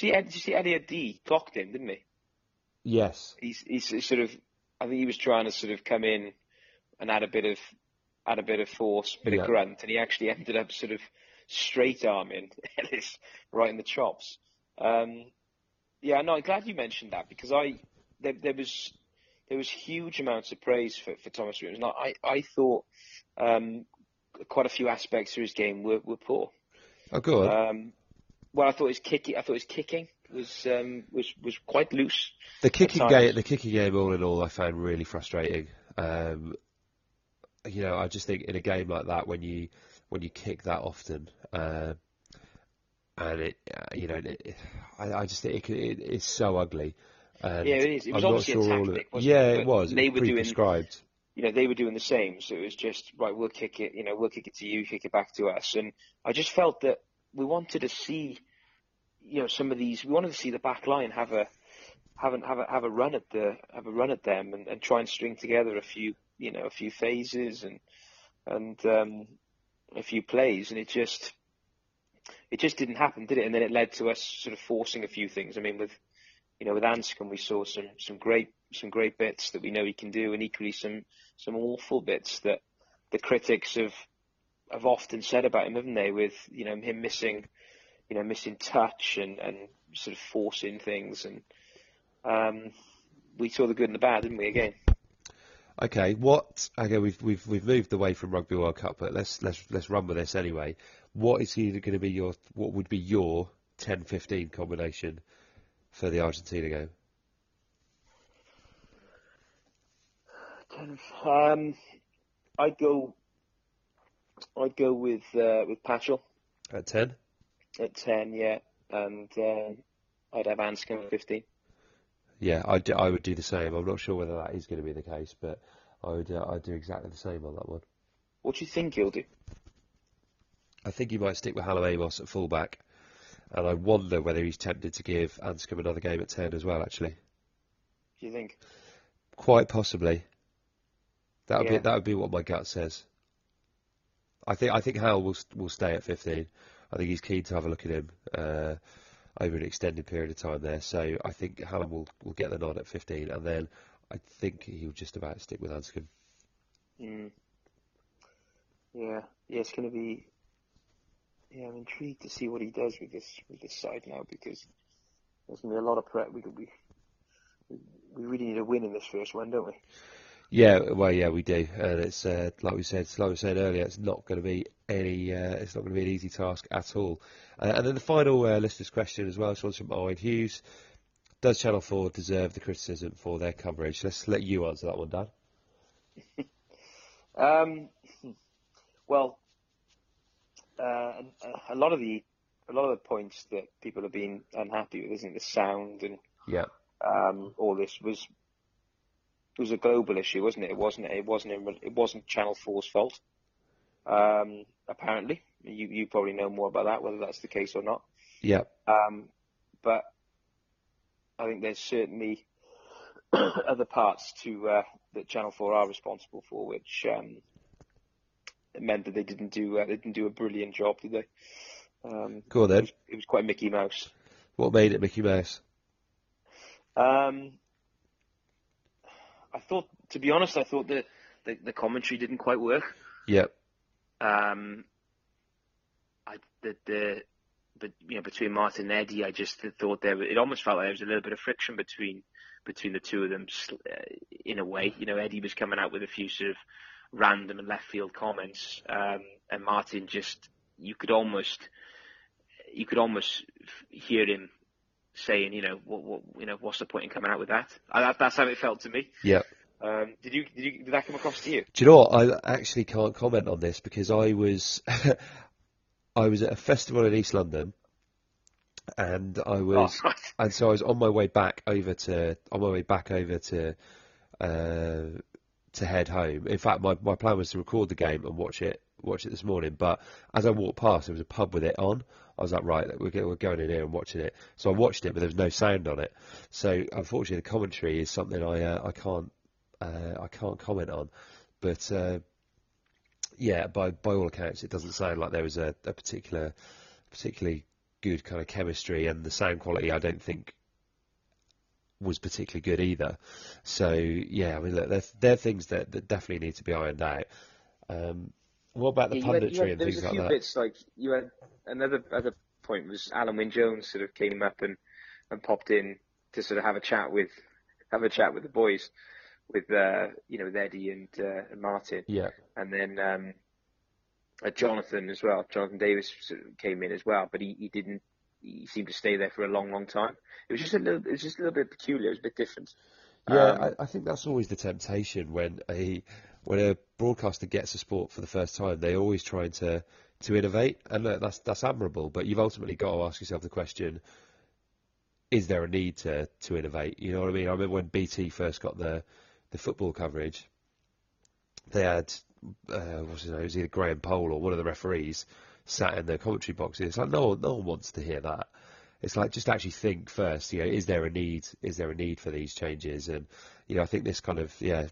did you see Elliot Dee clocked him, didn't he? Yes. he's he's sort of I think he was trying to sort of come in and add a bit of add a bit of force, bit Yeah. of grunt, and he actually (laughs) ended up sort of straight arming (laughs) Ellis right in the chops. Um, yeah, no, I'm glad you mentioned that because I there, there was there was huge amounts of praise for, for Tomos Williams. And I I thought um, quite a few aspects of his game were, were poor. Oh, go on. Um, well, I thought his kicking I thought his kicking was um, was was quite loose. The kicking game, the kicking game, all in all, I found really frustrating. Um, you know, I just think in a game like that, when you when you kick that often, uh, and it, you know, it, I, I just think it, it, it's so ugly. And Yeah, it is. It was I'm obviously a sure of tactic, it. yeah, it? was. they were doing-. You know, they were doing the same. So it was just, right, we'll kick it, you know, we'll kick it to you, kick it back to us. And I just felt that we wanted to see, you know, some of these, we wanted to see the back line have a, have a, have a, have a run at the, have a run at them and, and try and string together a few, you know, a few phases and, and, um, a few plays. And it just, it just didn't happen, did it? And then it led to us sort of forcing a few things. I mean, with, you know, with Anscombe, we saw some, some great, some great bits that we know he can do, and equally some, some awful bits that the critics have, have often said about him, haven't they? With, you know, him missing, you know, missing touch and, and sort of forcing things. And, um, we saw the good and the bad, didn't we, again? Okay, what? Okay, we've we've we've moved away from Rugby World Cup, but let's let's let's run with this anyway. What is going to be your what would be your 10-15 combination for the Argentina game? Um, I'd go, I'd go with, uh, with Patchell. At ten? at 10, yeah, and uh, I'd have Anscombe at 15. Yeah, I do, I would do the same. I'm not sure whether that is going to be the case, but I would uh, I'd do exactly the same on that one. What do you think he'll do? I think he might stick with Hallam Amos at fullback, and I wonder whether he's tempted to give Anscombe another game at ten as well. Actually, Do you think? quite possibly. That would Yeah. be that would be what my gut says. I think I think Hal will will stay at 15. I think he's keen to have a look at him uh, over an extended period of time there. So I think Hallam will will get the nod at 15, and then I think he'll just about stick with Anscombe. Mm. Yeah, yeah, it's going to be. Yeah, I'm intrigued to see what he does with this with this side now because there's going to be a lot of prep. We we we really need a win in this first one, don't we? Yeah, well, yeah, we do, and it's uh, like we said, like we said earlier, it's not going to be any, uh, it's not going to be an easy task at all. Uh, and then the final uh, listener's question as well, this one's from Owen Hughes. Does Channel Four deserve the criticism for their coverage? Let's let you answer that one, Dan. (laughs) Um, well, uh, a lot of the a lot of the points that people have been unhappy with, isn't it? the sound and Yeah, um, all this was was a global issue, wasn't it? It wasn't it wasn't it wasn't Channel 4's fault. Um, apparently, you you probably know more about that, whether that's the case or not. yeah, Um, but I think there's certainly (coughs) other parts to uh, that Channel 4 are responsible for, which um, meant that they didn't do uh, they didn't do a brilliant job, did they? Um, Go on it then. was, it was quite Mickey Mouse. What made it Mickey Mouse? Um, I thought, to be honest, I thought that the, the commentary didn't quite work. Yeah, Um, I the, the but you know between Martin and Eddie, I just thought there it almost felt like there was a little bit of friction between between the two of them uh, in a way. You know, Eddie was coming out with a few sort of random and left field comments, um, and Martin just you could almost you could almost hear him saying, you know, what, what you know, what's the point in coming out with that? That that's how it felt to me. yeah. Um, did you did you did that come across to you? Do you know what? I actually can't comment on this because I was (laughs) I was at a festival in East London, and I was oh, and so I was on my way back over to on my way back over to uh, to head home. In fact, my, my plan was to record the game and watch it watch it this morning. But as I walked past, there was a pub with it on. I was like, right, we're, going in here and watching it. So I watched it, but there was no sound on it. So unfortunately, the commentary is something I uh, I can't uh, I can't comment on. But uh, yeah, by by all accounts, it doesn't sound like there was a, a particular particularly good kind of chemistry, and the sound quality I don't think was particularly good either. So yeah, I mean, look, they're, they're things that, that definitely need to be ironed out. Um, what about the Yeah, you had- punditry you had- and there things was a few that? bits like you had another other point was Alun Wyn Jones sort of came up and, and popped in to sort of have a chat with have a chat with the boys with uh, you know with Eddie and, uh, and Martin Yeah, and then um, uh, Jonathan as well. Jonathan Davies sort of came in as well, but he, he didn't. He seemed to stay there for a long, long time. It was just a little. It was just a little bit peculiar. It was a bit different. yeah, Um, I, I think that's always the temptation when a when a broadcaster gets a sport for the first time, they're always trying to to innovate, and look, that's that's admirable. But you've ultimately got to ask yourself the question: Is there a need to to innovate? You know what I mean? I remember when BT first got the the football coverage, they had uh, what's his name? It was either Graham Poll or one of the referees sat in the commentary box. It's like no one, no one wants to hear that. It's like just actually think first. You know, is there a need? Is there a need for these changes? And you know, I think this kind of yeah,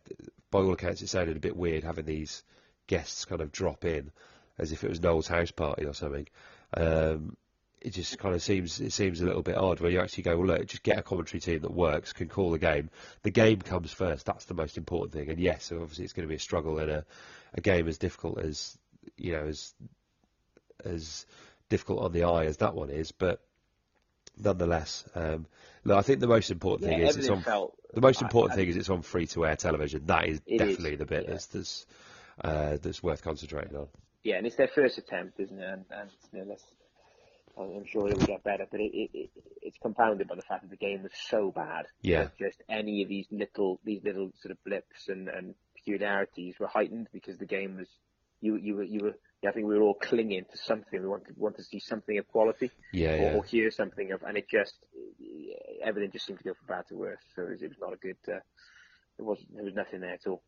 by all accounts, it sounded a bit weird having these guests kind of drop in as if it was Noel's house party or something. Um, it just kind of seems it seems a little bit odd where you actually go, well, look, just get a commentary team that works, can call the game. The game comes first. That's the most important thing. And yes, obviously, it's going to be a struggle in a, a game as difficult as you know as as difficult on the eye as that one is, but nonetheless, um, look, I think the most important Yeah, thing is it's on. felt The most important I- thing is it's on free to air television. That is It is, definitely the bit yeah. that's that's, uh, that's worth concentrating on. yeah, and it's their first attempt, isn't it? And, and you know, I'm sure it will get better, but it, it, it, it's compounded by the fact that the game was so bad. Yeah. that Just any of these little these little sort of blips and, and peculiarities were heightened because the game was you you were you were I think we were all clinging to something. We wanted want to see something of quality Yeah, or, yeah. or hear something of, and it just everything just seemed to go from bad to worse. So it was, it was not a good. Uh, it was there was nothing there at all.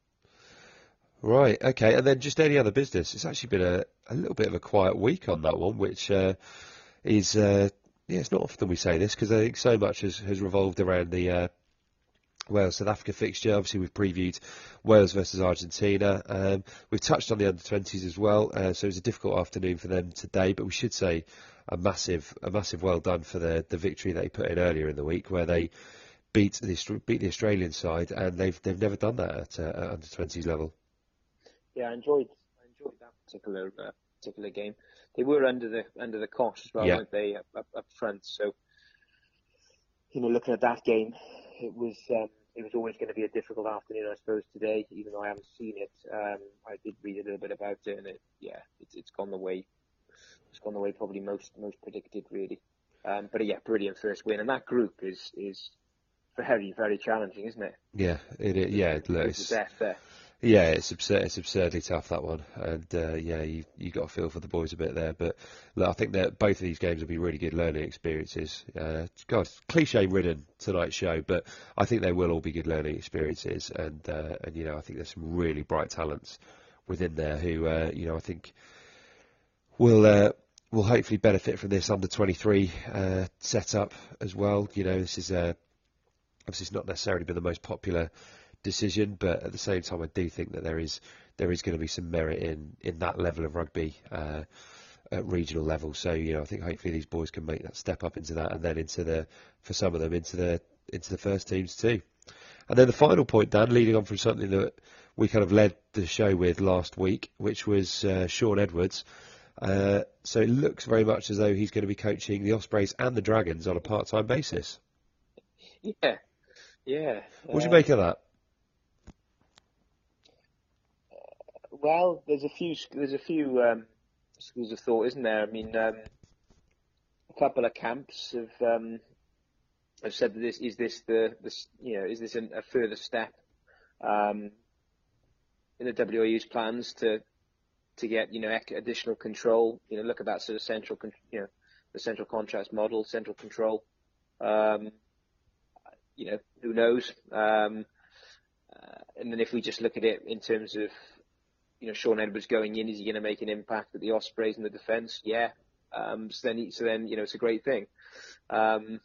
Right, okay, and then just any other business. It's actually been a, a little bit of a quiet week on that one, which uh, is uh, yeah, it's not often we say this because I think so much has, has revolved around the uh, Wales South Africa fixture. Obviously, we've previewed Wales versus Argentina. Um, we've touched on the under twenties as well, uh, so it was a difficult afternoon for them today. But we should say a massive, a massive well done for the the victory they put in earlier in the week, where they beat the beat the Australian side, and they've they've never done that at, uh, at under twenties level. Yeah, I enjoyed I enjoyed that particular uh, particular game. They were under the under the cosh as well, Yeah. weren't they, up, up, up front? So, you know, looking at that game, it was um, it was always going to be a difficult afternoon, I suppose, today. Even though I haven't seen it, um, I did read a little bit about it, and it, yeah, it's it's gone the way it's gone the way probably most most predicted, really. Um, but yeah, brilliant first win, and that group is is very very challenging, isn't it? Yeah, it, it yeah, it It's looks. death there. Yeah, it's absurd. It's absurdly tough that one, and uh, yeah, you you got to feel for the boys a bit there. But look, I think that both of these games will be really good learning experiences. Uh, God, cliche ridden tonight's show, but I think they will all be good learning experiences. And uh, and you know, I think there's some really bright talents within there who uh, you know I think will uh, will hopefully benefit from this under 23 uh, setup as well. You know, this is uh, obviously it's not necessarily been the most popular decision, but at the same time, I do think that there is there is going to be some merit in in that level of rugby uh, at regional level. So you know, I think hopefully these boys can make that step up into that, and then into the for some of them into the into the first teams too. And then the final point, Dan, leading on from something that we kind of led the show with last week, which was uh, Shaun Edwards. Uh, so it looks very much as though he's going to be coaching the Ospreys and the Dragons on a part-time basis. Yeah, yeah. What do you make of that? Well, there's a few there's a few um, schools of thought, isn't there? I mean, um, a couple of camps have um, have said that this is this the this you know is this an, a further step um, in the WRU's plans to to get you know additional control. You know, look at that sort of central con- you know the central contracts model, central control. Um, you know, who knows? Um, uh, and then if we just look at it in terms of you know, Shaun Edwards going in, is he going to make an impact at the Ospreys in the defence? Yeah. Um, so then, so then, you know, it's a great thing. Um,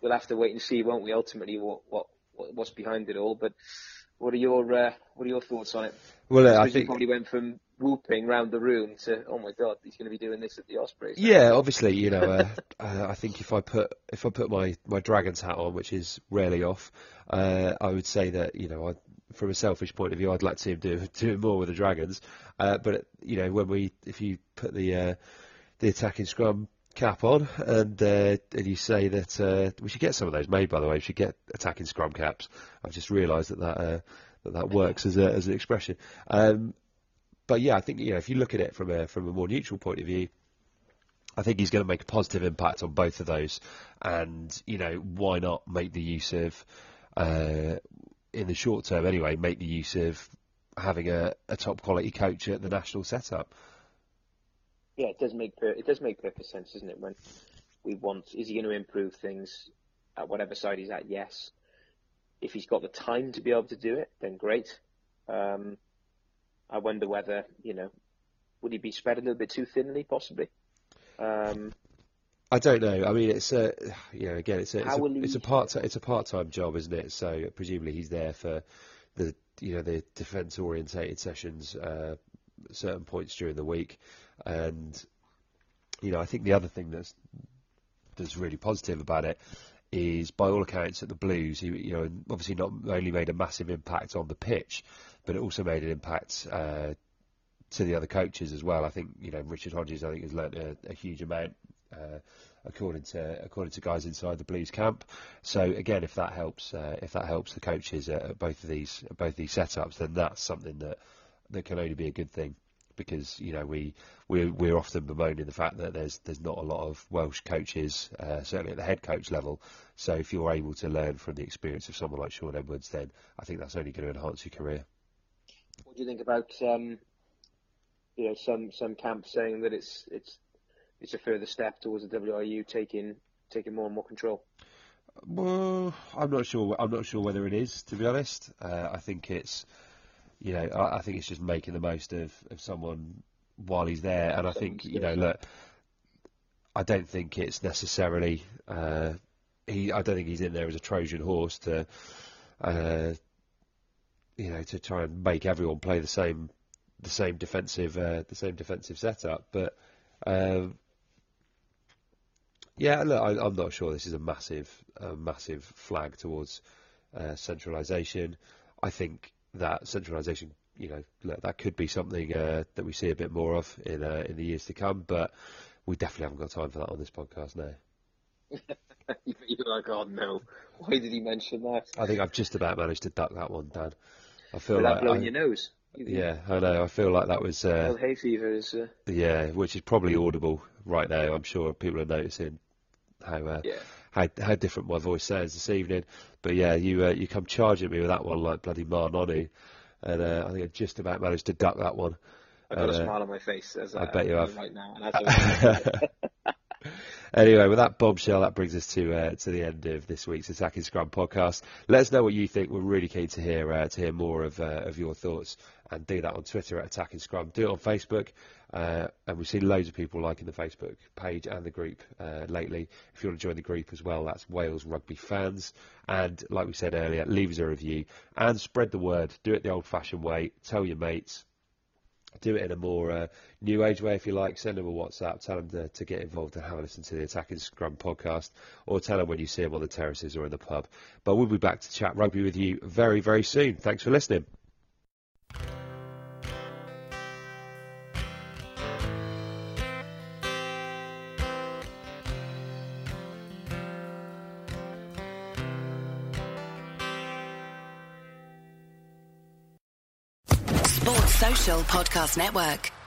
we'll have to wait and see, won't we? Ultimately, what what what- what's behind it all? But what are your uh, what are your thoughts on it? Well, uh, I think probably went from whooping round the room to, oh my god, he's going to be doing this at the Ospreys. Yeah, obviously, you know, uh, (laughs) uh, I think if I put if I put my, my Dragons hat on, which is rarely off, uh, I would say that you know, I, from a selfish point of view, I'd like to see him do (laughs) do more with the Dragons. Uh, but you know, when we if you put the uh, the attacking scrum cap on and uh, and you say that uh, we should get some of those made, by the way, we should get attacking scrum caps. I've just realised that that uh, that that works as a as an expression. Um, but yeah, I think you know if you look at it from a from a more neutral point of view, I think he's going to make a positive impact on both of those, and you know why not make the use of, uh, in the short term anyway, make the use of having a, a top quality coach at the national setup. Yeah, it does make per- it does make perfect sense, doesn't it? When we want, is he going to improve things at whatever side he's at? Yes. If he's got the time to be able to do it, then great. Um, I wonder whether you know, would he be spread a little bit too thinly, possibly? Um, I don't know. I mean, it's a you know again, it's a it's a, it's a part it's a part time job, isn't it? So presumably he's there for the you know the defence orientated sessions, uh, certain points during the week, and you know I think the other thing that's that's really positive about it is, by all accounts, at the Blues, he you know obviously not only made a massive impact on the pitch, but it also made an impact. Uh, to the other coaches as well. I think you know Richard Hodgson. I think has learnt a, a huge amount uh, according to according to guys inside the Blues camp. So again, if that helps, uh, if that helps the coaches at, both of these both these setups, then that's something that that can only be a good thing. Because you know we we we're often bemoaning the fact that there's there's not a lot of Welsh coaches, uh, certainly at the head coach level. So if you're able to learn from the experience of someone like Shaun Edwards, then I think that's only going to enhance your career. what do you think about um, you know some some camps saying that it's it's it's a further step towards the WRU taking taking more and more control? Well, I'm not sure. I'm not sure whether it is, to be honest. Uh, I think it's, you know, I, I think it's just making the most of, of someone while he's there, and I think, you know, look, I don't think it's necessarily. Uh, he, I don't think he's in there as a Trojan horse to, uh, you know, to try and make everyone play the same, the same defensive, uh, the same defensive setup. But um, yeah, look, I, I'm not sure this is a massive, a massive flag towards uh, centralisation. I think that centralisation, you know, look, that could be something uh, that we see a bit more of in uh, in the years to come. But we definitely haven't got time for that on this podcast (laughs) now. You're like, oh no, why did he mention that? I think I've just about managed to duck that one, Dan. I feel Without like, blowing I- your nose. Yeah, I know. I feel like that was, uh, Well, hay fever is. Uh, yeah, which is probably audible right now. I'm sure people are noticing how uh, Yeah. how how different my voice sounds this evening. But yeah, you uh, you come charging me with that one like bloody Marnoni, and uh, I think I just about managed to duck that one. I've got a Uh, smile on my face as I bet you have. right now. And that's (laughs) Anyway, with that bombshell, that brings us to uh, to the end of this week's Attacking Scrum podcast. Let us know what you think. We're really keen to hear uh, to hear more of uh, of your thoughts, and do that on Twitter at Attacking Scrum. Do it on Facebook, uh, and we've seen loads of people liking the Facebook page and the group uh, lately. If you want to join the group as well, that's Wales Rugby Fans. And like we said earlier, leave us a review and spread the word. Do it the old-fashioned way. Tell your mates do it in a more uh, new age way if you like. Send them a WhatsApp, tell them to, to get involved and have a listen to the Attacking Scrum podcast, or tell them when you see them on the terraces or in the pub. But we'll be back to chat rugby with you very, very soon. Thanks for listening. Podcast Network.